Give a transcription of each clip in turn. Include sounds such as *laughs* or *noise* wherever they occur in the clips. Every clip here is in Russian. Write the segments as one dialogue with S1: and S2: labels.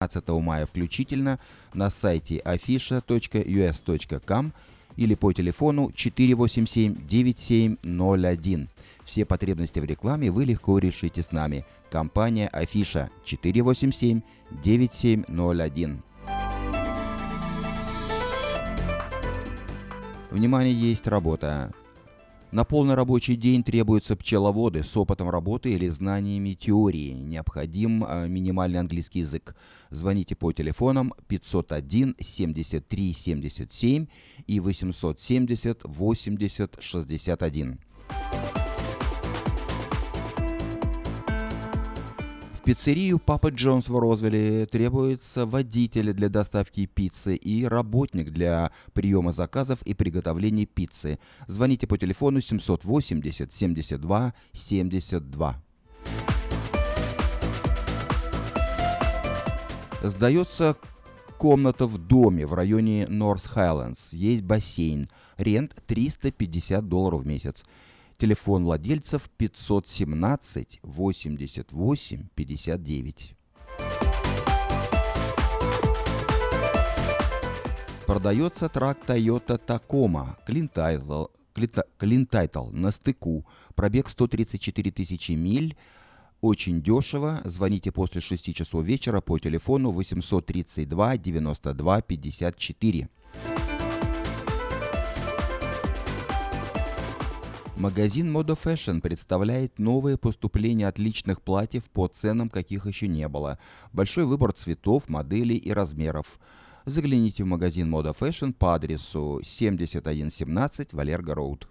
S1: 15 мая включительно на сайте afisha.us.com или по телефону 487-9701. Все потребности в рекламе вы легко решите с нами. Компания Афиша 487-9701. Внимание, есть работа. На полный рабочий день требуются пчеловоды с опытом работы или знаниями теории. Необходим э, минимальный английский язык. Звоните по телефонам 501 73 77 и 870 80 61. Пиццерию Папа Джонс в Розвилле требуется водитель для доставки пиццы и работник для приема заказов и приготовления пиццы. Звоните по телефону 780 72 72. Сдается комната в доме в районе North Highlands. Есть бассейн. Rent 350 долларов в месяц. Телефон владельцев 517 88 59. Продается трак Toyota Tacoma, clean title, на stick у, пробег 134 тысячи миль, очень дешево. Звоните после 6 часов вечера по телефону 832 92 54. Магазин Moda Fashion представляет новые поступления отличных платьев по ценам, каких еще не было. Большой выбор цветов, моделей и размеров. Загляните в магазин Moda Fashion по адресу 7117 Валерго Роуд.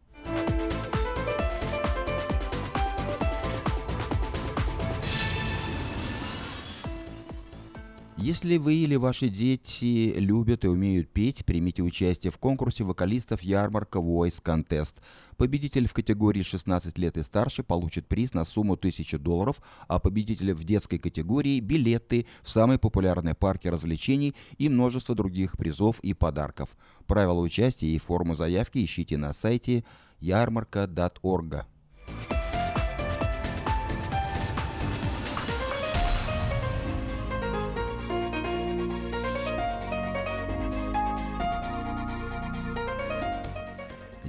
S1: Если вы или ваши дети любят и умеют петь, примите участие в конкурсе вокалистов «Ярмарка Voice Contest». Победитель в категории 16 лет и старше получит приз на сумму 1000 долларов, а победитель в детской категории – билеты в самые популярные парки развлечений и множество других призов и подарков. Правила участия и форму заявки ищите на сайте ярмарка.орг.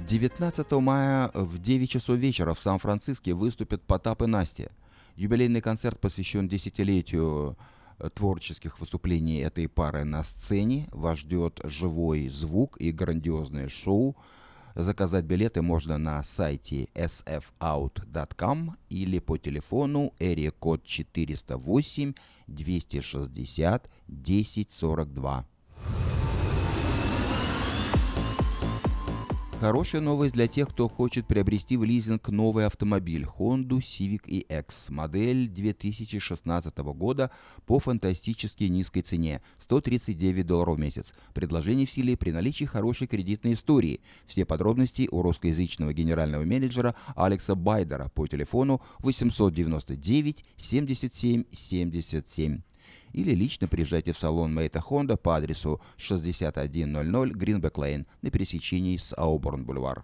S1: 19 мая в 9 часов вечера в Сан-Франциско выступят Потап и Настя. Юбилейный концерт посвящен десятилетию э, творческих выступлений этой пары на сцене. Вас ждет живой звук и грандиозное шоу. Заказать билеты можно на сайте sfout.com или по телефону эрия код 408 260 1042. Хорошая новость для тех, кто хочет приобрести в лизинг новый автомобиль Honda Civic EX, модель 2016 года по фантастически низкой цене – 139 долларов в месяц. Предложение в силе при наличии хорошей кредитной истории. Все подробности у русскоязычного генерального менеджера Алекса Байдера по телефону 899 77 77 или лично приезжайте в салон Мейта Хонда по адресу 6100 Гринбек Лейн на пересечении с Ауборн-Бульвар.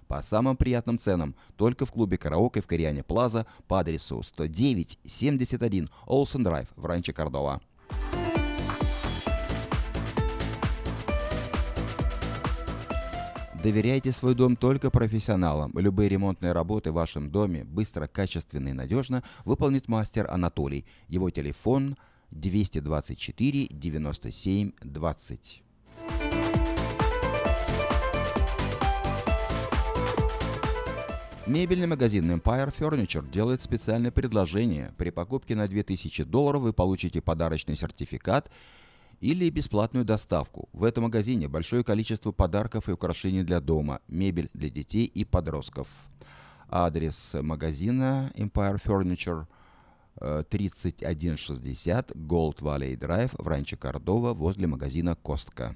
S1: по самым приятным ценам, только в клубе «Караоке» в Кориане Плаза по адресу 109-71 Олсен Драйв в Ранче Кордова. Доверяйте свой дом только профессионалам. Любые ремонтные работы в вашем доме быстро, качественно и надежно выполнит мастер Анатолий. Его телефон 224 97 20. Мебельный магазин Empire Furniture делает специальное предложение. При покупке на 2000 долларов вы получите подарочный сертификат или бесплатную доставку. В этом магазине большое количество подарков и украшений для дома, мебель для детей и подростков. Адрес магазина Empire Furniture 3160 Gold Valley Drive в Ранчо Кордова возле магазина Костка.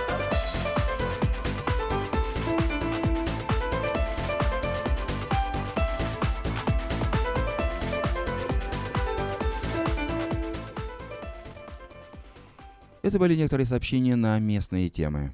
S1: Это были некоторые сообщения на местные темы.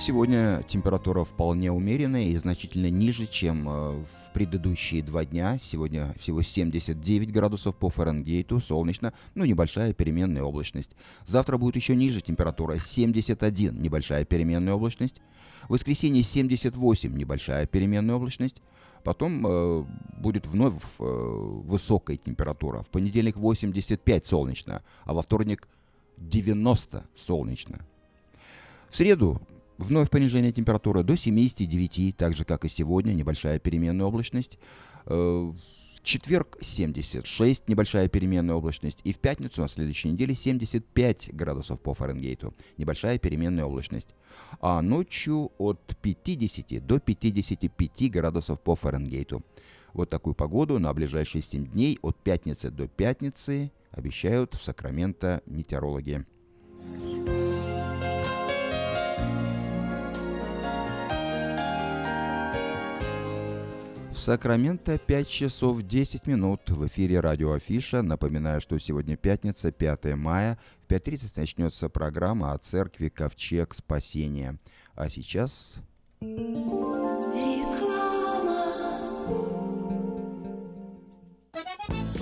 S1: Сегодня температура вполне умеренная и значительно ниже, чем э, в предыдущие два дня. Сегодня всего 79 градусов по Фаренгейту, солнечно, но небольшая переменная облачность. Завтра будет еще ниже температура 71, небольшая переменная облачность. В воскресенье 78, небольшая переменная облачность. Потом э, будет вновь э, высокая температура. В понедельник 85 солнечно, а во вторник 90 солнечно. В среду Вновь понижение температуры до 79, так же как и сегодня, небольшая переменная облачность. Э, четверг 76, небольшая переменная облачность. И в пятницу на следующей неделе 75 градусов по Фаренгейту, небольшая переменная облачность. А ночью от 50 до 55 градусов по Фаренгейту. Вот такую погоду на ближайшие 7 дней от пятницы до пятницы обещают в Сакраменто метеорологи. Сакраменто 5 часов 10 минут. В эфире радио Афиша. Напоминаю, что сегодня пятница, 5 мая. В 5.30 начнется программа о церкви Ковчег Спасения. А сейчас...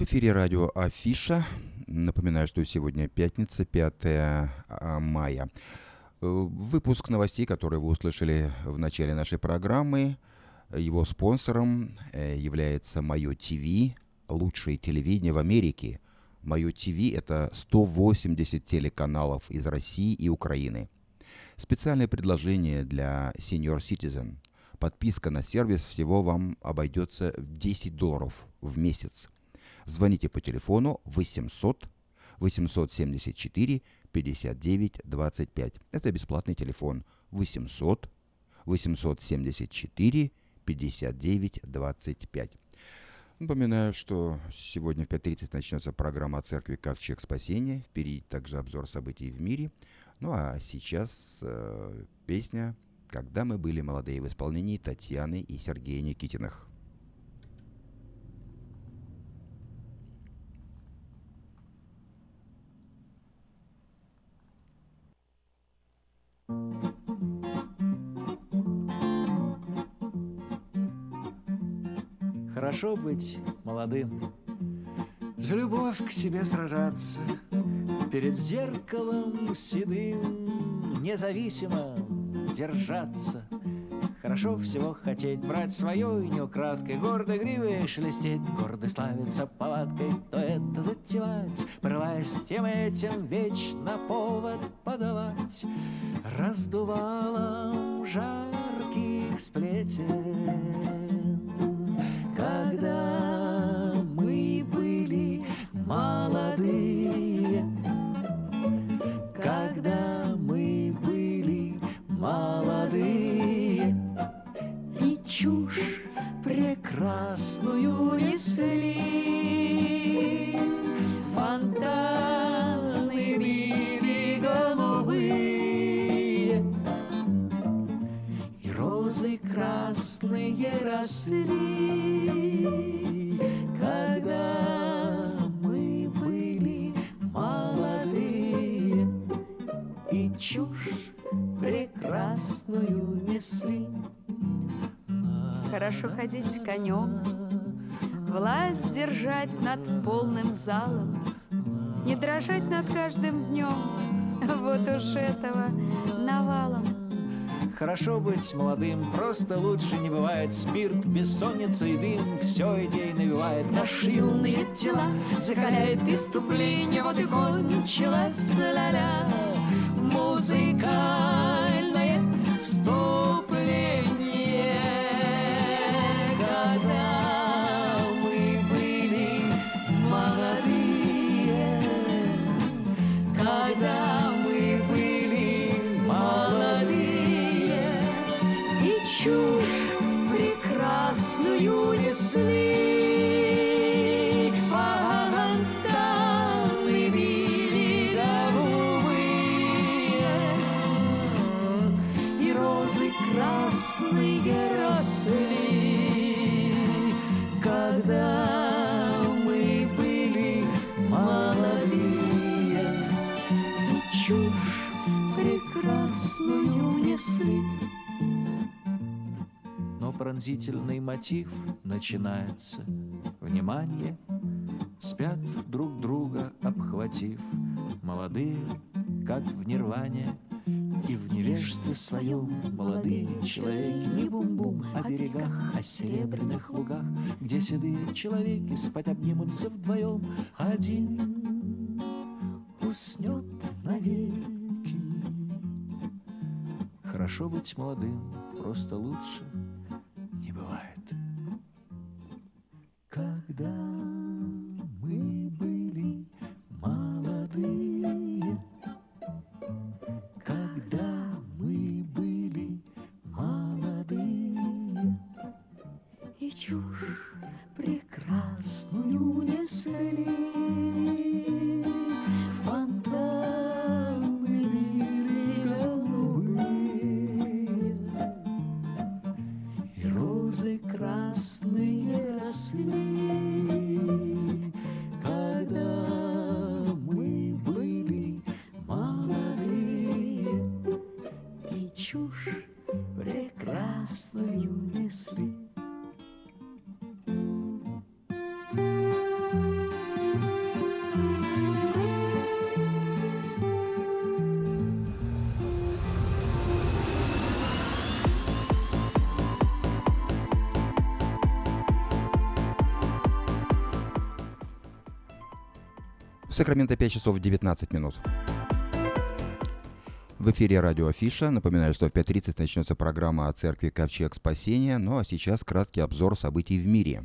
S1: В эфире радио Афиша. Напоминаю, что сегодня пятница, 5 а, мая. Э, выпуск новостей, которые вы услышали в начале нашей программы. Его спонсором э, является Мое ТВ, лучшее телевидение в Америке. Мое ТВ – это 180 телеканалов из России и Украины. Специальное предложение для Senior Citizen. Подписка на сервис всего вам обойдется в 10 долларов в месяц – Звоните по телефону 800 874 59 25. Это бесплатный телефон 800 874 59 25. Напоминаю, что сегодня в 5.30 начнется программа о церкви «Ковчег спасения». Впереди также обзор событий в мире. Ну а сейчас э, песня «Когда мы были молодые» в исполнении Татьяны и Сергея Никитиных.
S2: Хорошо быть молодым, За любовь к себе сражаться, Перед зеркалом седым Независимо держаться. Хорошо всего хотеть, брать свое и не украдкой, Гордой гривой шелестеть, гордо славиться повадкой, То это затевать, порываясь тем этим Вечно повод подавать, Раздувалом жарких сплетен когда мы были молодые,
S3: держать над полным залом, не дрожать над каждым днем, вот уж этого навалом.
S2: Хорошо быть молодым, просто лучше не бывает. Спирт, бессонница и дым, все идей навевает
S3: Наши юные тела закаляет иступление. Вот и кончилась ля-ля. Музыка вступление,
S2: пронзительный мотив начинается. Внимание, спят друг друга обхватив, Молодые, как в нирване, и в невежестве своем молодые человеки Не бум-бум о берегах, о серебряных лугах, Где седые человеки спать обнимутся вдвоем. Один уснет навеки. Хорошо быть молодым, просто лучше бывает. Когда
S1: Сакраменто 5 часов 19 минут. В эфире радио Афиша. Напоминаю, что в 5.30 начнется программа о церкви Ковчег Спасения. Ну а сейчас краткий обзор событий в мире.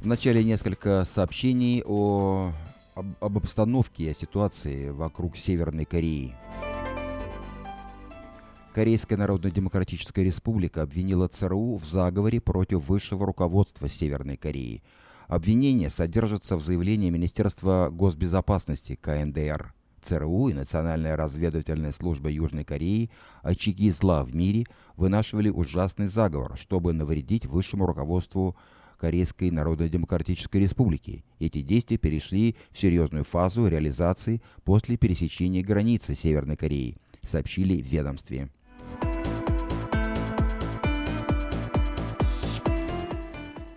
S1: Вначале несколько сообщений о, об, об обстановке о ситуации вокруг Северной Кореи. Корейская Народно-Демократическая Республика обвинила ЦРУ в заговоре против высшего руководства Северной Кореи. Обвинение содержится в заявлении Министерства госбезопасности КНДР. ЦРУ и Национальная разведывательная служба Южной Кореи очаги зла в мире вынашивали ужасный заговор, чтобы навредить высшему руководству Корейской Народно-Демократической Республики. Эти действия перешли в серьезную фазу реализации после пересечения границы Северной Кореи, сообщили в ведомстве.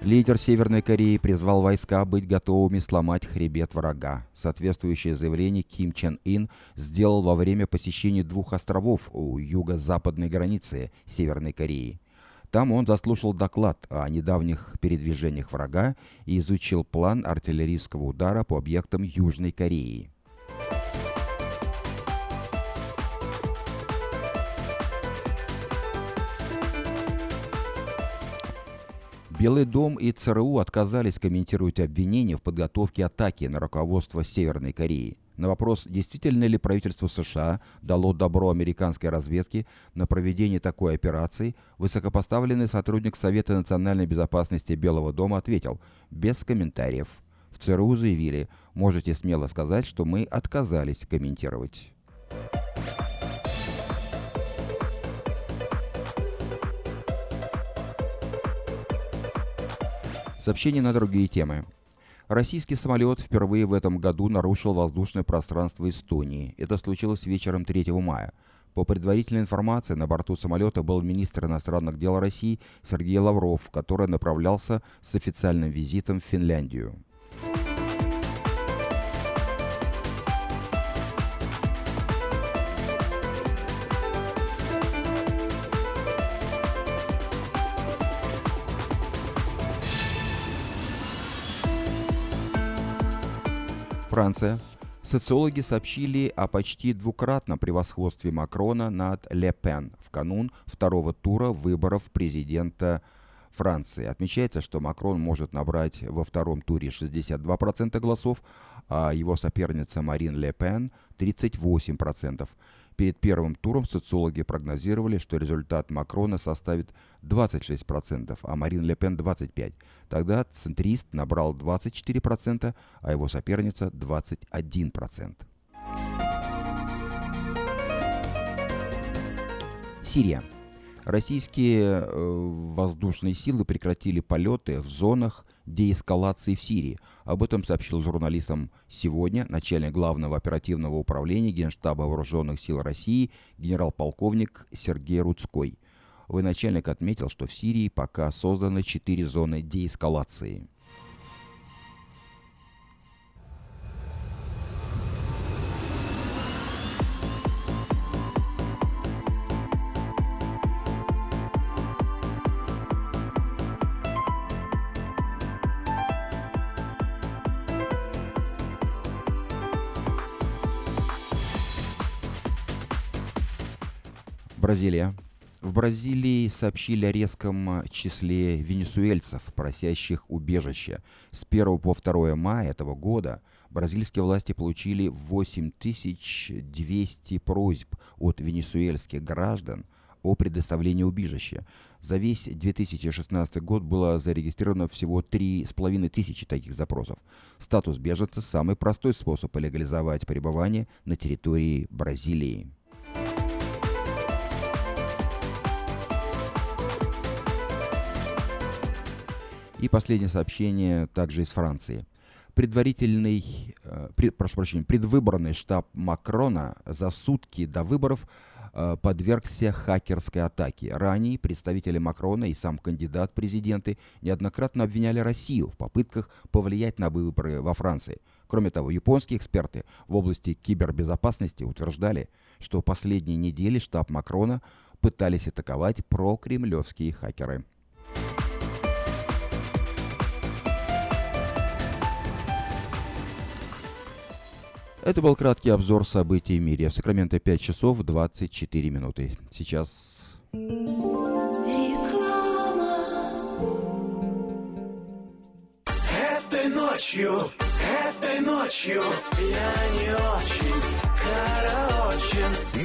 S1: Лидер Северной Кореи призвал войска быть готовыми сломать хребет врага. Соответствующее заявление Ким Чен Ин сделал во время посещения двух островов у юго-западной границы Северной Кореи. Там он заслушал доклад о недавних передвижениях врага и изучил план артиллерийского удара по объектам Южной Кореи. Белый дом и ЦРУ отказались комментировать обвинения в подготовке атаки на руководство Северной Кореи. На вопрос, действительно ли правительство США дало добро американской разведке на проведение такой операции, высокопоставленный сотрудник Совета национальной безопасности Белого дома ответил «без комментариев». В ЦРУ заявили «можете смело сказать, что мы отказались комментировать». Сообщение на другие темы. Российский самолет впервые в этом году нарушил воздушное пространство Эстонии. Это случилось вечером 3 мая. По предварительной информации, на борту самолета был министр иностранных дел России Сергей Лавров, который направлялся с официальным визитом в Финляндию. Франция. Социологи сообщили о почти двукратном превосходстве Макрона над Ле Пен в канун второго тура выборов президента Франции. Отмечается, что Макрон может набрать во втором туре 62% голосов, а его соперница Марин Ле Пен 38%. Перед первым туром социологи прогнозировали, что результат Макрона составит 26%, а Марин Ле Пен 25%. Тогда центрист набрал 24%, а его соперница 21%. Сирия. Российские э, воздушные силы прекратили полеты в зонах деэскалации в Сирии. Об этом сообщил журналистам сегодня начальник главного оперативного управления Генштаба Вооруженных сил России генерал-полковник Сергей Рудской. Военачальник отметил, что в Сирии пока созданы четыре зоны деэскалации. Бразилия. В Бразилии сообщили о резком числе венесуэльцев, просящих убежище. С 1 по 2 мая этого года бразильские власти получили 8200 просьб от венесуэльских граждан о предоставлении убежища. За весь 2016 год было зарегистрировано всего 3,5 тысячи таких запросов. Статус беженца – самый простой способ легализовать пребывание на территории Бразилии. И последнее сообщение также из Франции. Предварительный, э, пред, прошу прощения, предвыборный штаб Макрона за сутки до выборов э, подвергся хакерской атаке. Ранее представители Макрона и сам кандидат президенты неоднократно обвиняли Россию в попытках повлиять на выборы во Франции. Кроме того, японские эксперты в области кибербезопасности утверждали, что последние недели штаб Макрона пытались атаковать прокремлевские хакеры. Это был краткий обзор событий в мире. В Сакраменто 5 часов 24 минуты. Сейчас... Реклама.
S4: Этой ночью, этой ночью я не очень караочен.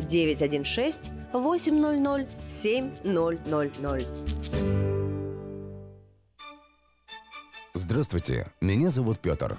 S5: 916 800 7000.
S6: Здравствуйте, меня зовут Петр.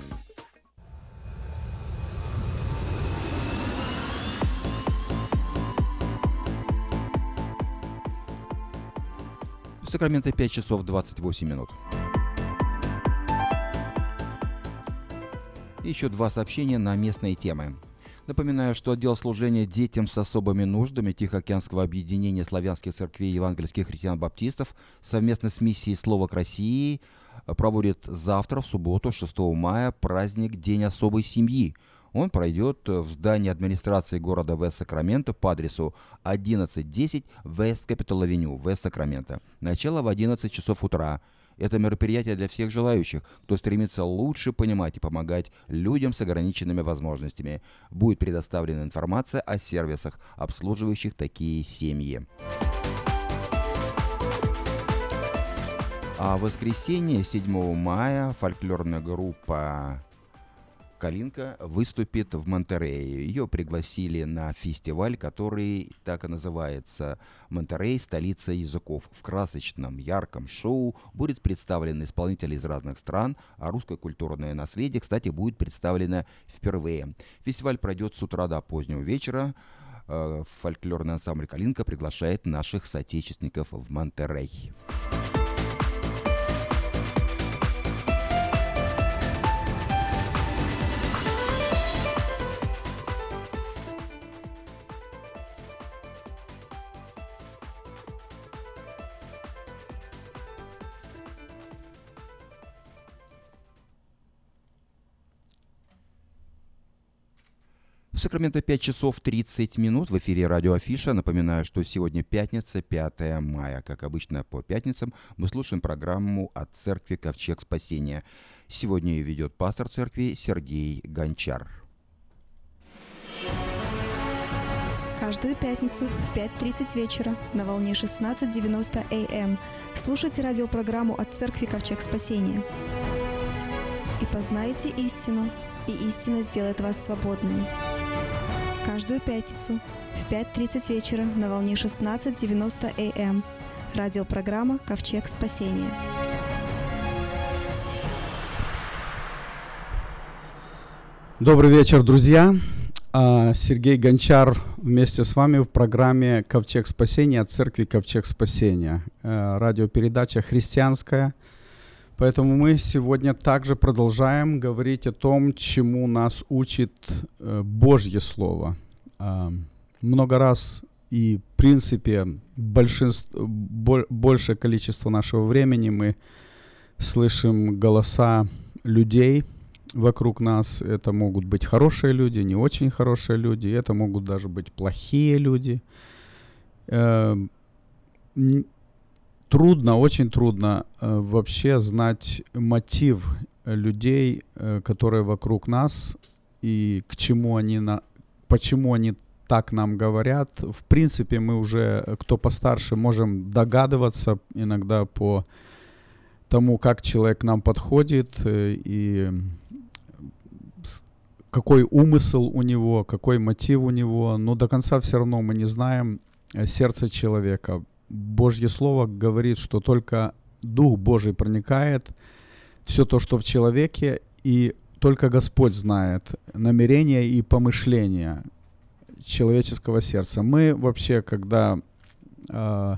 S1: В Сакраменто 5 часов 28 минут. Еще два сообщения на местные темы. Напоминаю, что отдел служения детям с особыми нуждами Тихоокеанского объединения славянских церквей евангельских христиан-баптистов совместно с миссией «Слово к России» проводит завтра, в субботу, 6 мая, праздник День особой семьи. Он пройдет в здании администрации города Вест-Сакраменто по адресу 1110 Вест Capitol Avenue, Вест-Сакраменто. Начало в 11 часов утра. Это мероприятие для всех желающих, кто стремится лучше понимать и помогать людям с ограниченными возможностями. Будет предоставлена информация о сервисах, обслуживающих такие семьи. А в воскресенье, 7 мая, фольклорная группа Калинка выступит в Монтерее. Ее пригласили на фестиваль, который так и называется «Монтерей. Столица языков». В красочном, ярком шоу будет представлен исполнители из разных стран, а русское культурное наследие, кстати, будет представлено впервые. Фестиваль пройдет с утра до позднего вечера. Э, фольклорный ансамбль «Калинка» приглашает наших соотечественников в Монтерей. Сакраменто 5 часов 30 минут в эфире радио Афиша. Напоминаю, что сегодня пятница, 5 мая. Как обычно по пятницам мы слушаем программу от церкви Ковчег Спасения. Сегодня ее ведет пастор церкви Сергей Гончар.
S7: Каждую пятницу в 5.30 вечера на волне 16.90 АМ слушайте радиопрограмму от Церкви Ковчег Спасения. И познайте истину, и истина сделает вас свободными. Каждую пятницу в 5.30 вечера на волне 16.90 АМ радиопрограмма «Ковчег спасения».
S8: Добрый вечер, друзья. А, Сергей Гончар вместе с вами в программе «Ковчег спасения» от церкви «Ковчег спасения». Э, радиопередача христианская. Поэтому мы сегодня также продолжаем говорить о том, чему нас учит э, Божье Слово. А, много раз и, в принципе, большинство, большее количество нашего времени мы слышим голоса людей – вокруг нас. Это могут быть хорошие люди, не очень хорошие люди, это могут даже быть плохие люди. Э, трудно, очень трудно э, вообще знать мотив людей, э, которые вокруг нас и к чему они, на, почему они так нам говорят. В принципе, мы уже, кто постарше, можем догадываться иногда по тому, как человек к нам подходит и какой умысел у него, какой мотив у него, но до конца все равно мы не знаем э, сердце человека. Божье Слово говорит, что только Дух Божий проникает все то, что в человеке, и только Господь знает намерения и помышления человеческого сердца. Мы вообще, когда э,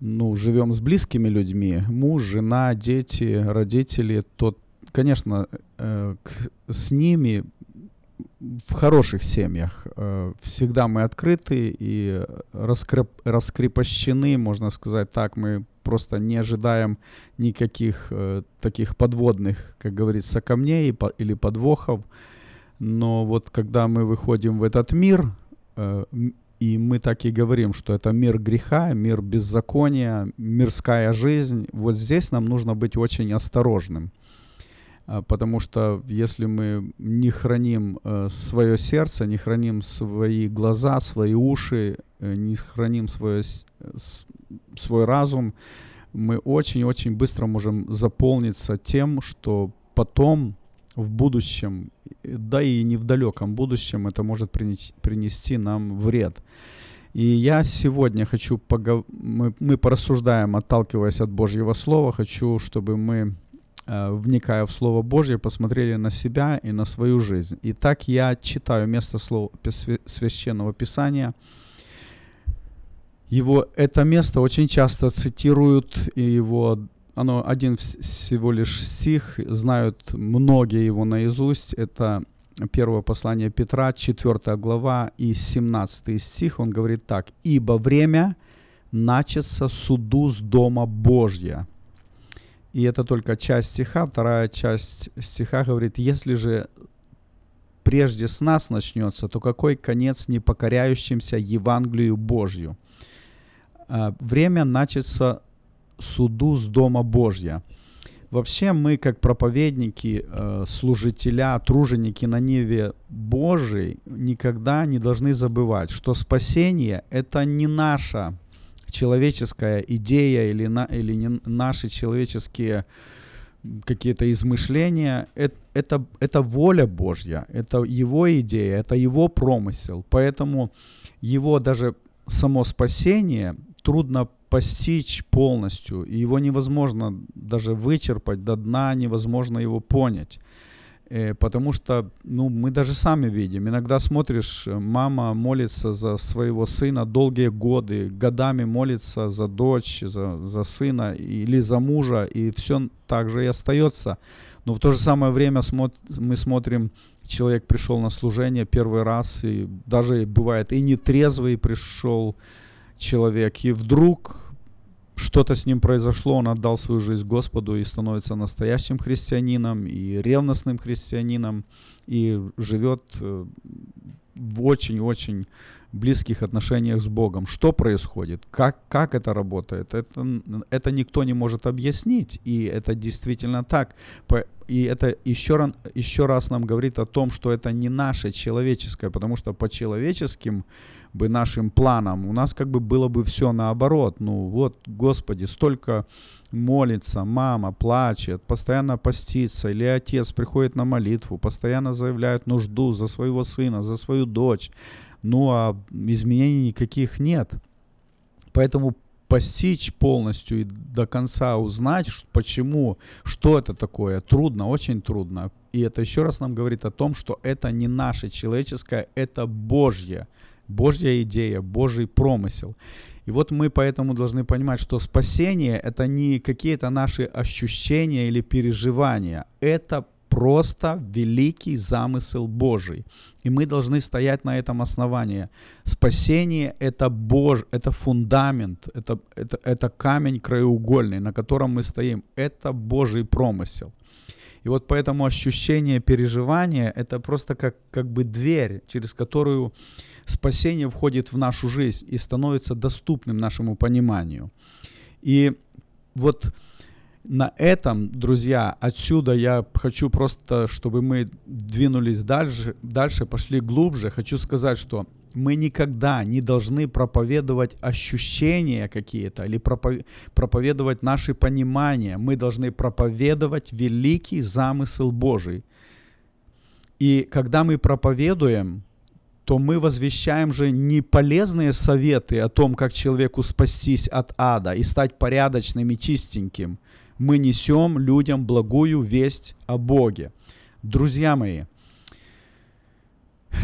S8: ну, живем с близкими людьми, муж, жена, дети, родители, то, конечно, э, к, с ними в хороших семьях э, всегда мы открыты и раскреп, раскрепощены, можно сказать так, мы просто не ожидаем никаких э, таких подводных, как говорится, камней или подвохов. Но вот когда мы выходим в этот мир, э, и мы так и говорим, что это мир греха, мир беззакония, мирская жизнь, вот здесь нам нужно быть очень осторожным. А, потому что если мы не храним э, свое сердце, не храним свои глаза, свои уши, э, не храним свое, свой разум, мы очень-очень быстро можем заполниться тем, что потом в будущем, да и не в далеком будущем, это может принести нам вред. И я сегодня хочу, погов... мы, мы порассуждаем, отталкиваясь от Божьего Слова, хочу, чтобы мы Э, вникая в Слово Божье, посмотрели на себя и на свою жизнь. И так я читаю место слова, Священного Писания. Его, это место очень часто цитируют, и его, оно один всего лишь стих, знают многие его наизусть. Это первое послание Петра, 4 глава и 17 стих. Он говорит так. «Ибо время начаться суду с Дома Божья» И это только часть стиха. Вторая часть стиха говорит, если же прежде с нас начнется, то какой конец непокоряющимся Евангелию Божью? А, время начаться суду с Дома Божья. Вообще мы, как проповедники, э, служителя, труженики на Ниве Божией, никогда не должны забывать, что спасение – это не наша человеческая идея или, на, или не наши человеческие какие-то измышления, это, это, это воля Божья, это его идея, это его промысел. Поэтому его даже само спасение трудно постичь полностью, и его невозможно даже вычерпать до дна, невозможно его понять. Э, потому что, ну, мы даже сами видим, иногда смотришь, мама молится за своего сына долгие годы, годами молится за дочь, за, за сына или за мужа, и все так же и остается. Но в то же самое время мы смотрим, человек пришел на служение первый раз, и даже бывает и нетрезвый пришел человек, и вдруг что-то с ним произошло, он отдал свою жизнь Господу и становится настоящим христианином и ревностным христианином и живет э, в очень-очень близких отношениях с Богом. Что происходит? Как, как это работает? Это, это никто не может объяснить. И это действительно так. И это еще, еще раз нам говорит о том, что это не наше человеческое, потому что по человеческим бы нашим планам, у нас как бы было бы все наоборот. Ну вот, Господи, столько молится, мама плачет, постоянно постится, или отец приходит на молитву, постоянно заявляет нужду за своего сына, за свою дочь. Ну а изменений никаких нет. Поэтому постичь полностью и до конца узнать, почему, что это такое, трудно, очень трудно. И это еще раз нам говорит о том, что это не наше человеческое, это Божье. Божья идея, Божий промысел. И вот мы поэтому должны понимать, что спасение – это не какие-то наши ощущения или переживания. Это просто великий замысел Божий. И мы должны стоять на этом основании. Спасение – это Бож, это фундамент, это, это, это камень краеугольный, на котором мы стоим. Это Божий промысел. И вот поэтому ощущение переживания – это просто как, как бы дверь, через которую спасение входит в нашу жизнь и становится доступным нашему пониманию. И вот на этом, друзья, отсюда я хочу просто, чтобы мы двинулись дальше, дальше, пошли глубже. Хочу сказать, что мы никогда не должны проповедовать ощущения какие-то или проповедовать наши понимания. Мы должны проповедовать великий замысел Божий. И когда мы проповедуем, то мы возвещаем же не полезные советы о том, как человеку спастись от ада и стать порядочным и чистеньким. Мы несем людям благую весть о Боге. Друзья мои,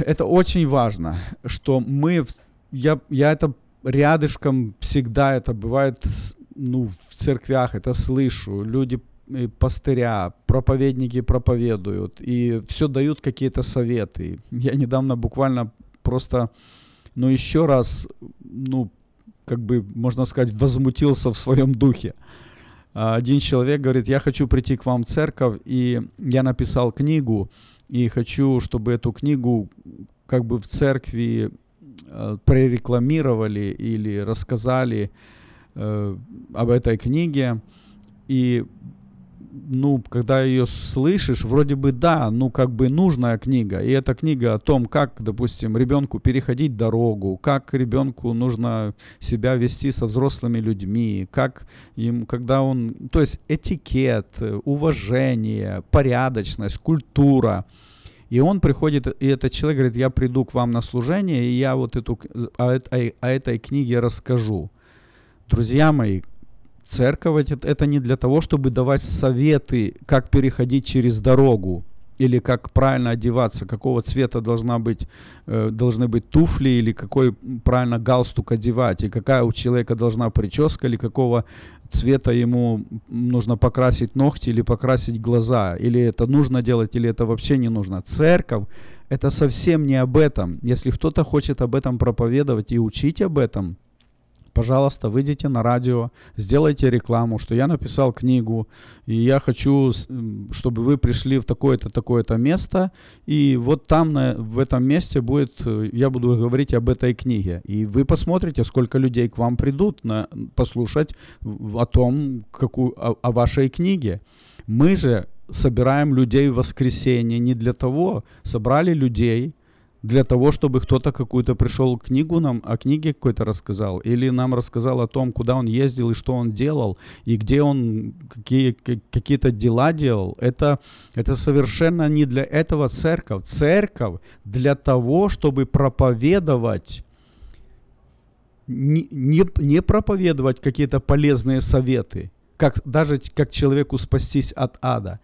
S8: это очень важно, что мы, я, я это рядышком всегда это бывает, ну, в церквях это слышу, люди пастыря, проповедники проповедуют, и все дают какие-то советы. Я недавно буквально просто, ну, еще раз, ну, как бы, можно сказать, возмутился в своем духе. Один человек говорит, я хочу прийти к вам в церковь, и я написал книгу, и хочу, чтобы эту книгу как бы в церкви э, прорекламировали или рассказали э, об этой книге. И ну, когда ее слышишь, вроде бы да, ну, как бы нужная книга. И эта книга о том, как, допустим, ребенку переходить дорогу, как ребенку нужно себя вести со взрослыми людьми, как им, когда он, то есть этикет, уважение, порядочность, культура. И он приходит, и этот человек говорит, я приду к вам на служение, и я вот эту, о, о, о этой книге расскажу. Друзья мои, Церковь это не для того, чтобы давать советы, как переходить через дорогу или как правильно одеваться, какого цвета должна быть, э, должны быть туфли или какой правильно галстук одевать, и какая у человека должна прическа, или какого цвета ему нужно покрасить ногти или покрасить глаза, или это нужно делать, или это вообще не нужно. Церковь это совсем не об этом. Если кто-то хочет об этом проповедовать и учить об этом, пожалуйста, выйдите на радио, сделайте рекламу, что я написал книгу, и я хочу, чтобы вы пришли в такое-то, такое-то место, и вот там, на, в этом месте будет, э, я буду говорить об этой книге. И вы посмотрите, сколько людей к вам придут на, послушать о том, какую, о, о вашей книге. Мы же собираем людей в воскресенье не для того, собрали людей, для того, чтобы кто-то какую-то пришел книгу нам, о книге какой-то рассказал, или нам рассказал о том, куда он ездил и что он делал, и где он какие, какие-то дела делал. Это, это совершенно не для этого церковь. Церковь для того, чтобы проповедовать не, не, не проповедовать какие-то полезные советы, как, даже как человеку спастись от ада.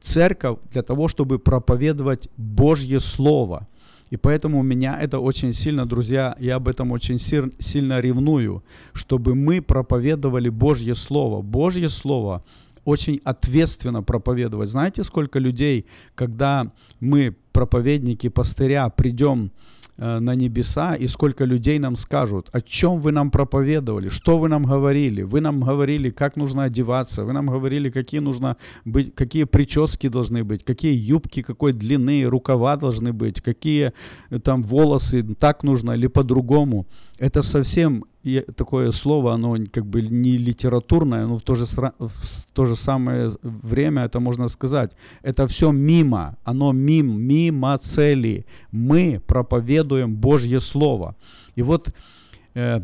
S8: Церковь для того, чтобы проповедовать Божье Слово – и поэтому меня это очень сильно, друзья, я об этом очень сильно ревную, чтобы мы проповедовали Божье Слово. Божье Слово очень ответственно проповедовать. Знаете, сколько людей, когда мы, проповедники, пастыря, придем на небеса, и сколько людей нам скажут, о чем вы нам проповедовали, что вы нам говорили. Вы нам говорили, как нужно одеваться, вы нам говорили, какие нужно быть, какие прически должны быть, какие юбки, какой длины, рукава должны быть, какие э, там волосы, так нужно или по-другому. Это совсем такое слово, оно как бы не литературное, но в то же, в то же самое время это можно сказать. Это все мимо, оно мим, мимо цели. Мы проповедуем Божье Слово. И вот э,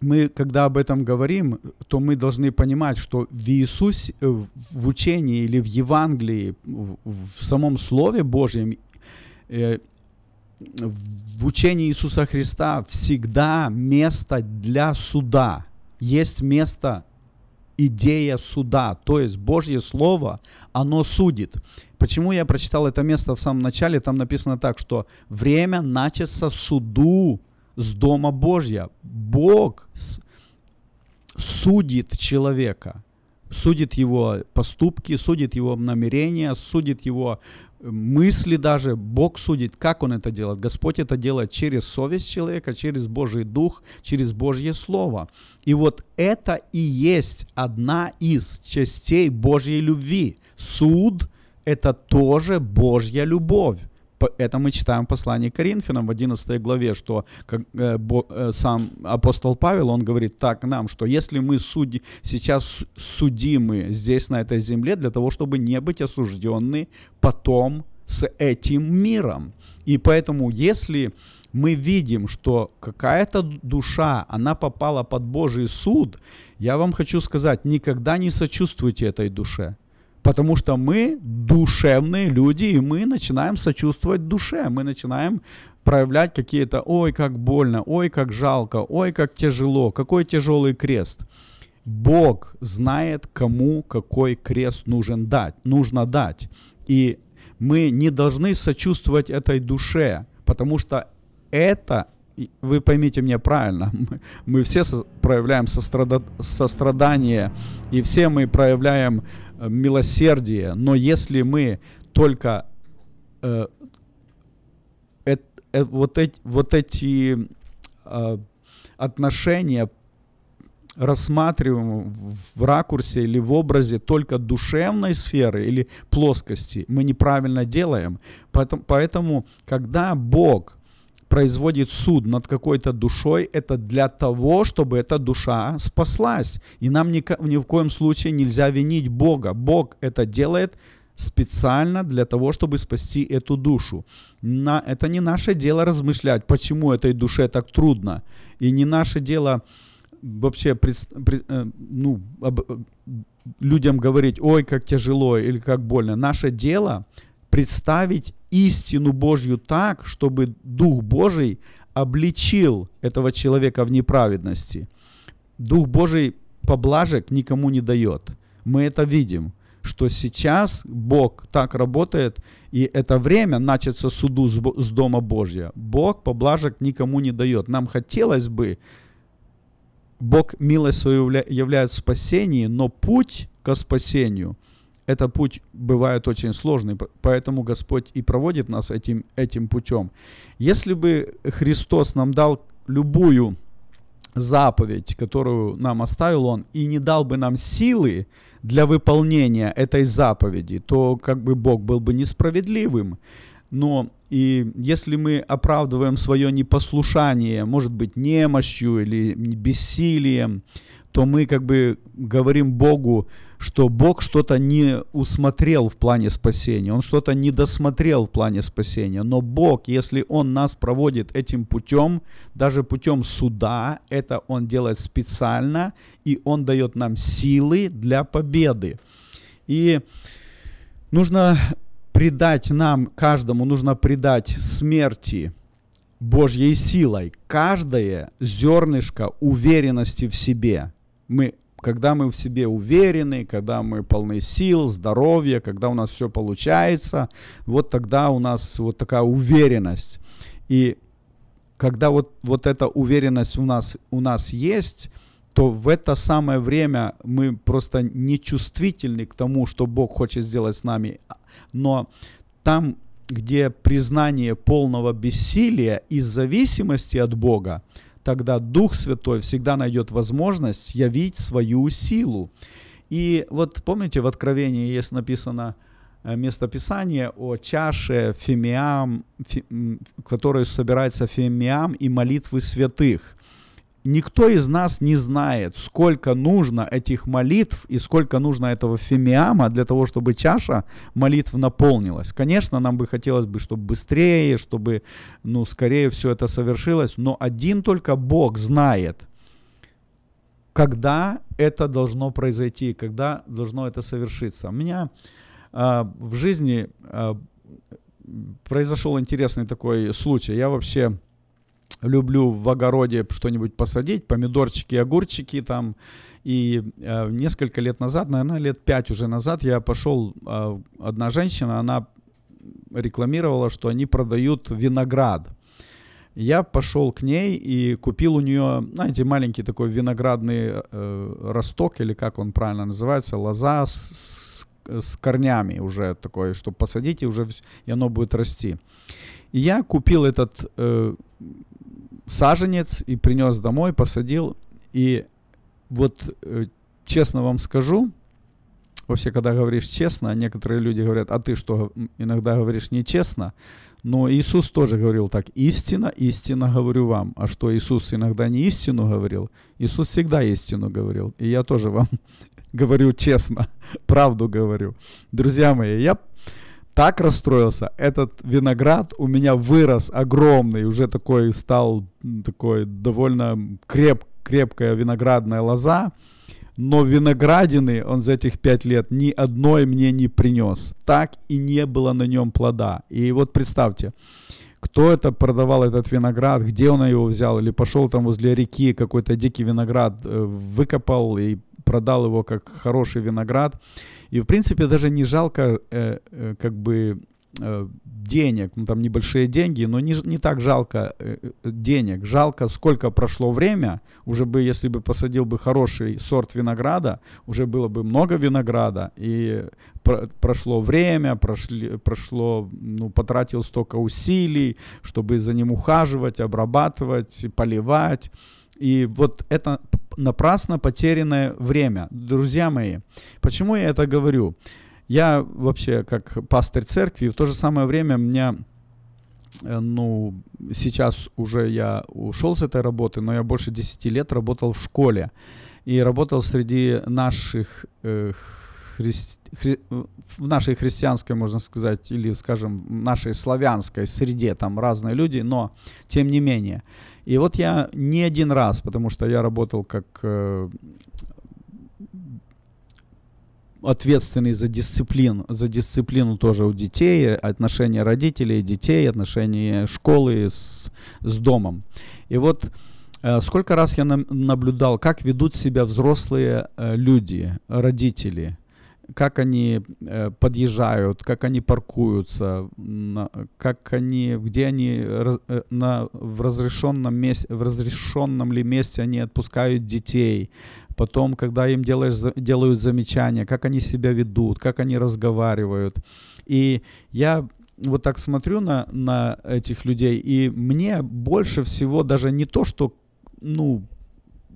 S8: мы, когда об этом говорим, то мы должны понимать, что в Иисусе, э, в учении или в Евангелии, в, в самом Слове Божьем, э, в учении Иисуса Христа всегда место для суда. Есть место, идея суда, то есть Божье Слово, оно судит. Почему я прочитал это место в самом начале? Там написано так, что время начаться суду с Дома Божья. Бог судит человека, судит его поступки, судит его намерения, судит его мысли даже, Бог судит, как Он это делает. Господь это делает через совесть человека, через Божий Дух, через Божье Слово. И вот это и есть одна из частей Божьей любви. Суд – это тоже Божья любовь это мы читаем к Коринфянам в 11 главе, что как, э, бо, э, сам апостол Павел, он говорит так нам, что если мы суди, сейчас судимы здесь, на этой земле, для того, чтобы не быть осуждены потом с этим миром. И поэтому, если мы видим, что какая-то душа, она попала под Божий суд, я вам хочу сказать, никогда не сочувствуйте этой душе. Потому что мы душевные люди, и мы начинаем сочувствовать душе. Мы начинаем проявлять какие-то «ой, как больно», «ой, как жалко», «ой, как тяжело», «какой тяжелый крест». Бог знает, кому какой крест нужен дать, нужно дать. И мы не должны сочувствовать этой душе, потому что это, вы поймите меня правильно, *laughs* мы, мы все со, проявляем сострада, сострадание, и все мы проявляем э, милосердие, но если мы только э, э, э, вот эти, вот эти э, отношения рассматриваем в ракурсе или в образе только душевной сферы или плоскости, мы неправильно делаем. Поэтому, поэтому когда Бог производит суд над какой-то душой, это для того, чтобы эта душа спаслась. И нам ни, ни в коем случае нельзя винить Бога. Бог это делает специально для того, чтобы спасти эту душу. На, это не наше дело размышлять, почему этой душе так трудно. И не наше дело вообще пред, пред, э, ну, об, э, людям говорить, ой, как тяжело или как больно. Наше дело представить истину Божью так, чтобы Дух Божий обличил этого человека в неправедности. Дух Божий поблажек никому не дает. Мы это видим, что сейчас Бог так работает, и это время начаться суду с Дома Божья. Бог поблажек никому не дает. Нам хотелось бы, Бог милость свою являет в спасении, но путь к спасению, это путь бывает очень сложный, поэтому Господь и проводит нас этим, этим путем. Если бы Христос нам дал любую заповедь, которую нам оставил Он, и не дал бы нам силы для выполнения этой заповеди, то как бы Бог был бы несправедливым. Но и если мы оправдываем свое непослушание, может быть, немощью или бессилием, то мы как бы говорим Богу, что Бог что-то не усмотрел в плане спасения, Он что-то не досмотрел в плане спасения. Но Бог, если Он нас проводит этим путем, даже путем суда, это Он делает специально, и Он дает нам силы для победы. И нужно придать нам, каждому нужно придать смерти Божьей силой каждое зернышко уверенности в себе. Мы, когда мы в себе уверены, когда мы полны сил, здоровья, когда у нас все получается, вот тогда у нас вот такая уверенность. И когда вот, вот эта уверенность у нас, у нас есть, то в это самое время мы просто не чувствительны к тому, что Бог хочет сделать с нами. Но там, где признание полного бессилия и зависимости от Бога, тогда Дух Святой всегда найдет возможность явить свою силу. И вот помните, в Откровении есть написано э, местописание о чаше фимиам, фи, в которой собирается фимиам и молитвы святых никто из нас не знает, сколько нужно этих молитв и сколько нужно этого фимиама для того, чтобы чаша молитв наполнилась. Конечно, нам бы хотелось бы, чтобы быстрее, чтобы, ну, скорее все это совершилось, но один только Бог знает, когда это должно произойти, когда должно это совершиться. У меня э, в жизни э, произошел интересный такой случай. Я вообще люблю в огороде что-нибудь посадить, помидорчики, огурчики там. И э, несколько лет назад, наверное, лет пять уже назад, я пошел, э, одна женщина, она рекламировала, что они продают виноград. Я пошел к ней и купил у нее, знаете, маленький такой виноградный э, росток, или как он правильно называется, лоза с, с, с корнями уже такой, чтобы посадить, и уже и оно будет расти. И я купил этот э, саженец и принес домой, посадил. И вот э, честно вам скажу, вообще, когда говоришь честно, некоторые люди говорят, а ты что, иногда говоришь нечестно. Но Иисус тоже говорил так, истина, истина говорю вам. А что Иисус иногда не истину говорил? Иисус всегда истину говорил. И я тоже вам *laughs* говорю честно, *laughs* правду говорю. Друзья мои, я так расстроился. Этот виноград у меня вырос огромный, уже такой стал такой довольно креп, крепкая виноградная лоза. но виноградины он за этих пять лет ни одной мне не принес. Так и не было на нем плода. И вот представьте, кто это продавал этот виноград, где он его взял, или пошел там возле реки какой-то дикий виноград, э, выкопал и продал его как хороший виноград. И в принципе даже не жалко э, э, как бы Э, денег, ну там небольшие деньги, но не, не так жалко э, э, денег, жалко сколько прошло время, уже бы, если бы посадил бы хороший сорт винограда, уже было бы много винограда, и про, прошло время, прошли, прошло, ну, потратил столько усилий, чтобы за ним ухаживать, обрабатывать, поливать, и вот это напрасно потерянное время. Друзья мои, почему я это говорю? Я вообще как пастырь церкви, в то же самое время меня э, ну, сейчас уже я ушел с этой работы, но я больше 10 лет работал в школе. И работал среди наших, э, хри, хри, в нашей христианской, можно сказать, или, скажем, в нашей славянской среде, там разные люди, но тем не менее. И вот я не один раз, потому что я работал как э, ответственный за дисциплину, за дисциплину тоже у детей, отношения родителей, детей, отношения школы с, с домом. И вот э, сколько раз я на, наблюдал, как ведут себя взрослые э, люди, родители, как они э, подъезжают, как они паркуются, как они, где они раз, э, на, в разрешенном месте, в разрешенном ли месте они отпускают детей, потом, когда им делаешь, делают замечания, как они себя ведут, как они разговаривают. И я вот так смотрю на, на этих людей, и мне больше всего даже не то, что ну,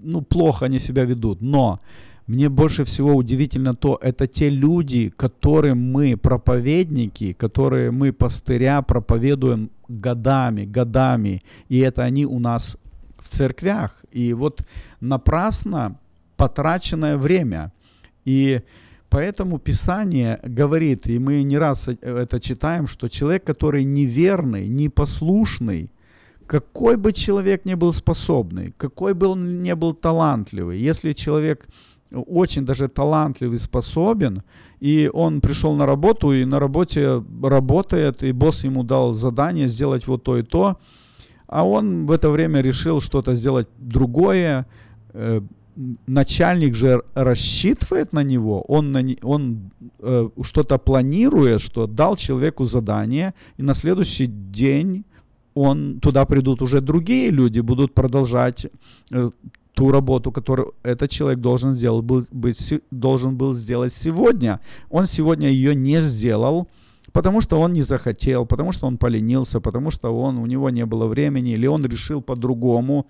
S8: ну, плохо они себя ведут, но мне больше всего удивительно то, это те люди, которым мы проповедники, которые мы пастыря проповедуем годами, годами, и это они у нас в церквях. И вот напрасно потраченное время. И поэтому Писание говорит, и мы не раз это читаем, что человек, который неверный, непослушный, какой бы человек ни был способный, какой бы он ни был талантливый, если человек очень даже талантливый, способен, и он пришел на работу, и на работе работает, и босс ему дал задание сделать вот то и то, а он в это время решил что-то сделать другое, э, начальник же рассчитывает на него, он, на, он э, что-то планирует, что дал человеку задание, и на следующий день он, туда придут уже другие люди, будут продолжать э, ту работу, которую этот человек должен, сделать, был, быть, должен был сделать сегодня. Он сегодня ее не сделал, потому что он не захотел, потому что он поленился, потому что он, у него не было времени, или он решил по-другому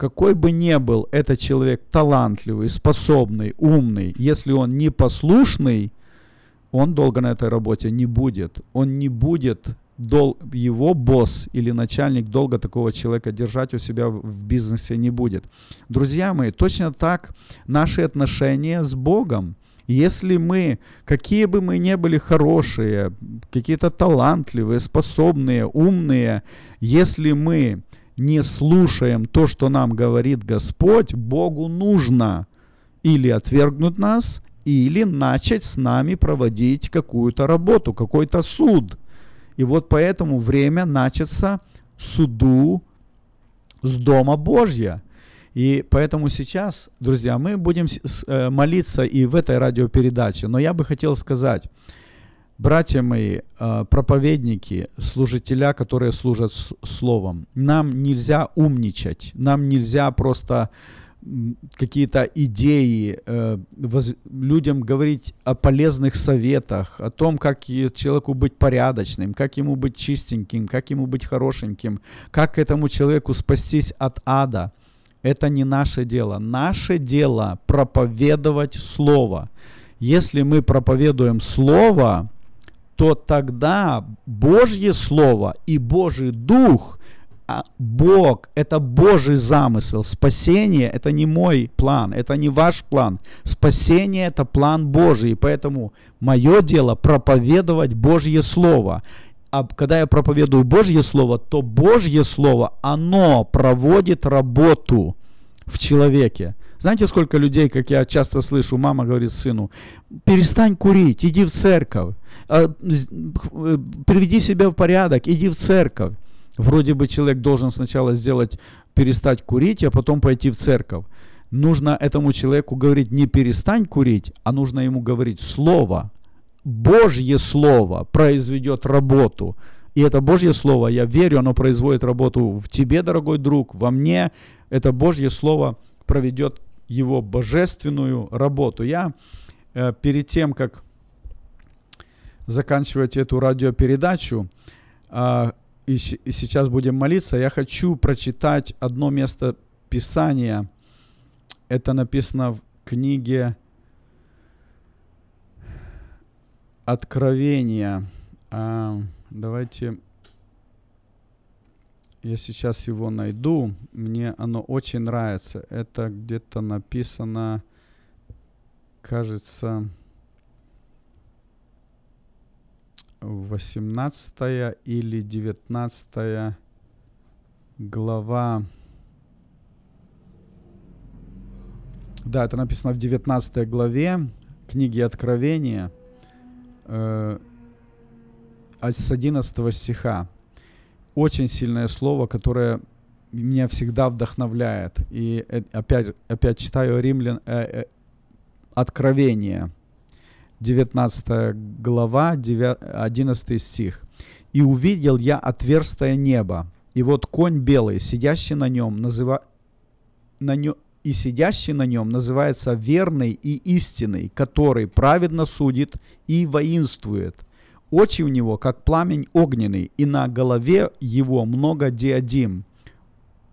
S8: какой бы ни был этот человек талантливый, способный, умный, если он непослушный, он долго на этой работе не будет. Он не будет, дол, его босс или начальник долго такого человека держать у себя в, бизнесе не будет. Друзья мои, точно так наши отношения с Богом. Если мы, какие бы мы ни были хорошие, какие-то талантливые, способные, умные, если мы не слушаем то, что нам говорит Господь, Богу нужно или отвергнуть нас, или начать с нами проводить какую-то работу, какой-то суд. И вот поэтому время начаться суду с Дома Божья. И поэтому сейчас, друзья, мы будем э, молиться и в этой радиопередаче. Но я бы хотел сказать, братья мои, э, проповедники, служителя, которые служат словом, нам нельзя умничать, нам нельзя просто какие-то идеи, э, людям говорить о полезных советах, о том, как человеку быть порядочным, как ему быть чистеньким, как ему быть хорошеньким, как этому человеку спастись от ада. Это не наше дело. Наше дело проповедовать Слово. Если мы проповедуем Слово, то тогда Божье Слово и Божий Дух, а Бог – это Божий замысел. Спасение – это не мой план, это не ваш план. Спасение – это план Божий. И поэтому мое дело – проповедовать Божье Слово. А когда я проповедую Божье Слово, то Божье Слово, оно проводит работу в человеке. Знаете, сколько людей, как я часто слышу, мама говорит сыну, перестань курить, иди в церковь, а, э, приведи себя в порядок, иди в церковь. Вроде бы человек должен сначала сделать, перестать курить, а потом пойти в церковь. Нужно этому человеку говорить не перестань курить, а нужно ему говорить слово. Божье слово произведет работу. И это Божье Слово, я верю, оно производит работу в тебе, дорогой друг, во мне. Это Божье Слово проведет его божественную работу. Я э, перед тем, как заканчивать эту радиопередачу, э, и, и сейчас будем молиться, я хочу прочитать одно место Писания. Это написано в книге Откровения. Э, Давайте я сейчас его найду. Мне оно очень нравится. Это где-то написано, кажется, 18 или 19 глава. Да, это написано в 19 главе книги Откровения. Э, с 11 стиха. Очень сильное слово, которое меня всегда вдохновляет. И э, опять, опять читаю Римлян, э, э, Откровение, 19 глава, 9, 11 стих. «И увидел я отверстое небо, и вот конь белый, сидящий на нем, называ... на нем, и сидящий на нем называется верный и истинный, который праведно судит и воинствует. Очи у него, как пламень огненный, и на голове его много диадим.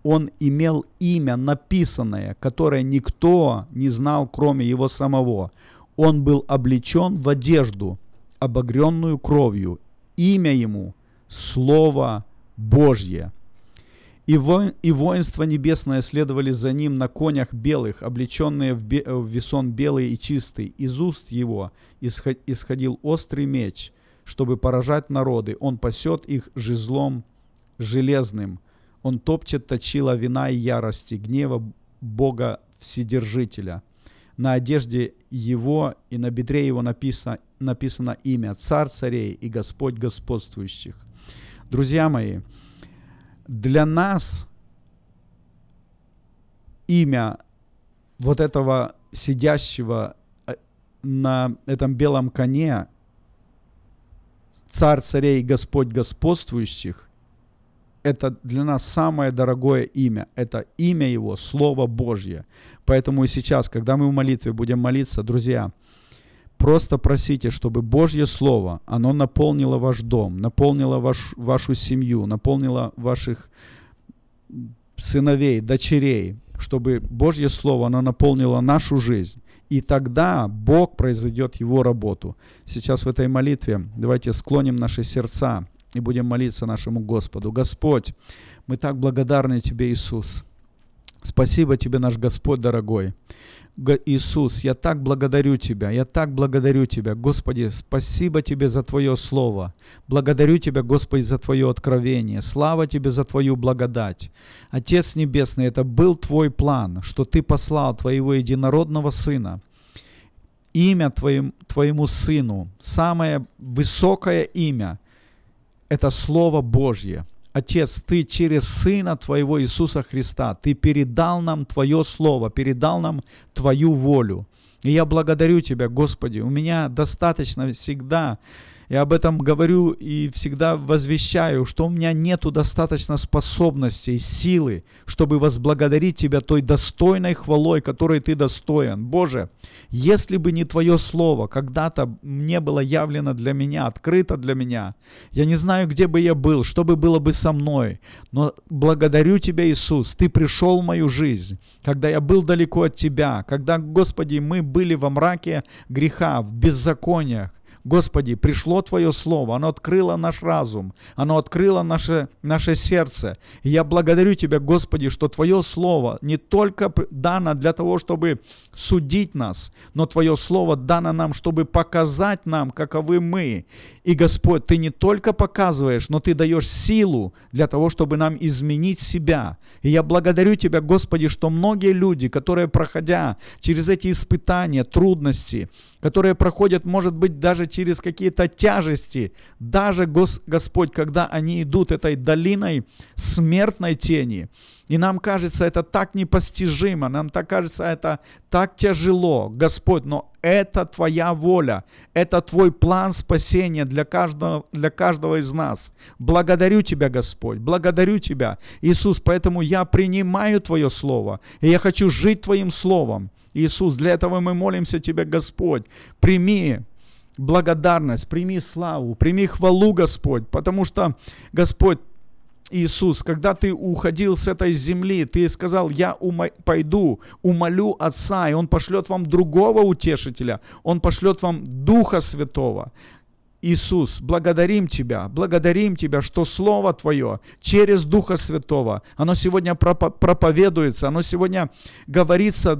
S8: Он имел имя написанное, которое никто не знал, кроме его самого. Он был облечен в одежду, обогренную кровью. Имя ему – Слово Божье. И, во, и воинство небесное следовали за ним на конях белых, облеченные в, бе, в весон белый и чистый. Из уст его исходил острый меч – чтобы поражать народы. Он пасет их жезлом железным. Он топчет точила вина и ярости, гнева Бога Вседержителя. На одежде его и на бедре его написано, написано имя Царь царей и Господь господствующих. Друзья мои, для нас имя вот этого сидящего э, на этом белом коне Царь царей, Господь господствующих, это для нас самое дорогое имя. Это имя Его, Слово Божье. Поэтому и сейчас, когда мы в молитве будем молиться, друзья, просто просите, чтобы Божье Слово, оно наполнило ваш дом, наполнило ваш, вашу семью, наполнило ваших сыновей, дочерей, чтобы Божье Слово, оно наполнило нашу жизнь. И тогда Бог произведет его работу. Сейчас в этой молитве давайте склоним наши сердца и будем молиться нашему Господу. Господь, мы так благодарны Тебе, Иисус. Спасибо Тебе, наш Господь дорогой. Иисус, я так благодарю Тебя, я так благодарю Тебя. Господи, спасибо Тебе за Твое Слово. Благодарю Тебя, Господи, за Твое откровение. Слава Тебе за Твою благодать. Отец Небесный, это был Твой план, что Ты послал Твоего единородного Сына, имя твоим, Твоему Сыну, самое высокое имя, это Слово Божье – Отец, Ты через Сына Твоего Иисуса Христа, Ты передал нам Твое Слово, передал нам Твою волю. И я благодарю Тебя, Господи. У меня достаточно всегда я об этом говорю и всегда возвещаю, что у меня нету достаточно способностей, силы, чтобы возблагодарить Тебя той достойной хвалой, которой Ты достоин. Боже, если бы не Твое Слово когда-то не было явлено для меня, открыто для меня, я не знаю, где бы я был, что бы было бы со мной, но благодарю Тебя, Иисус, Ты пришел в мою жизнь, когда я был далеко от Тебя, когда, Господи, мы были во мраке греха, в беззакониях, Господи, пришло Твое Слово, оно открыло наш разум, оно открыло наше, наше сердце. И я благодарю Тебя, Господи, что Твое Слово не только дано для того, чтобы судить нас, но Твое Слово дано нам, чтобы показать нам, каковы мы. И, Господь, Ты не только показываешь, но Ты даешь силу для того, чтобы нам изменить себя. И я благодарю Тебя, Господи, что многие люди, которые, проходя через эти испытания, трудности, которые проходят, может быть, даже через какие-то тяжести, даже, Господь, когда они идут этой долиной смертной тени, и нам кажется это так непостижимо, нам так кажется это так тяжело, Господь, но это Твоя воля, это Твой план спасения для каждого, для каждого из нас. Благодарю Тебя, Господь, благодарю Тебя, Иисус, поэтому я принимаю Твое Слово, и я хочу жить Твоим Словом. Иисус, для этого мы молимся Тебе, Господь, прими благодарность, прими славу, прими хвалу, Господь, потому что, Господь, Иисус, когда ты уходил с этой земли, ты сказал, я умо- пойду, умолю Отца, и Он пошлет вам другого утешителя, Он пошлет вам Духа Святого. Иисус, благодарим Тебя, благодарим Тебя, что Слово Твое через Духа Святого, оно сегодня проповедуется, оно сегодня говорится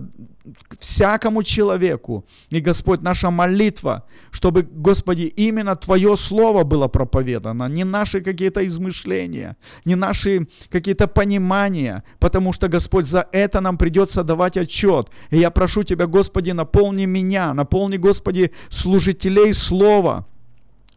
S8: всякому человеку. И, Господь, наша молитва, чтобы, Господи, именно Твое Слово было проповедано, не наши какие-то измышления, не наши какие-то понимания, потому что, Господь, за это нам придется давать отчет. И я прошу Тебя, Господи, наполни меня, наполни, Господи, служителей Слова,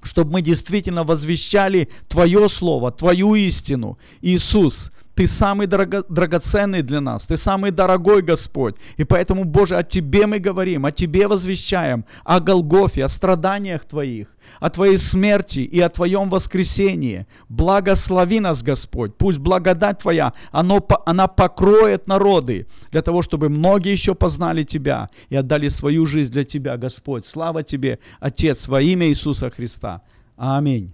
S8: чтобы мы действительно возвещали Твое Слово, Твою истину. Иисус, Ты самый дорого, драгоценный для нас, Ты самый дорогой Господь. И поэтому, Боже, о Тебе мы говорим, о Тебе возвещаем, о Голгофе, о страданиях Твоих, о Твоей смерти и о Твоем воскресении. Благослови нас, Господь. Пусть благодать Твоя, оно, она покроет народы, для того, чтобы многие еще познали Тебя и отдали свою жизнь для Тебя, Господь. Слава Тебе, Отец, во имя Иисуса Христа. Аминь.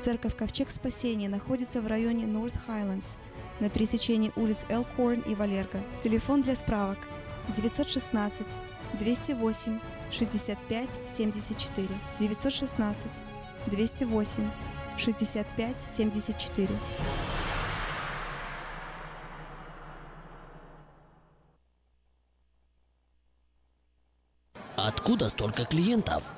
S7: Церковь Ковчег Спасения находится в районе North Highlands на пересечении улиц Элкорн и Валерго. Телефон для справок 916 208 65 74 916 208 65 74
S9: Откуда столько клиентов?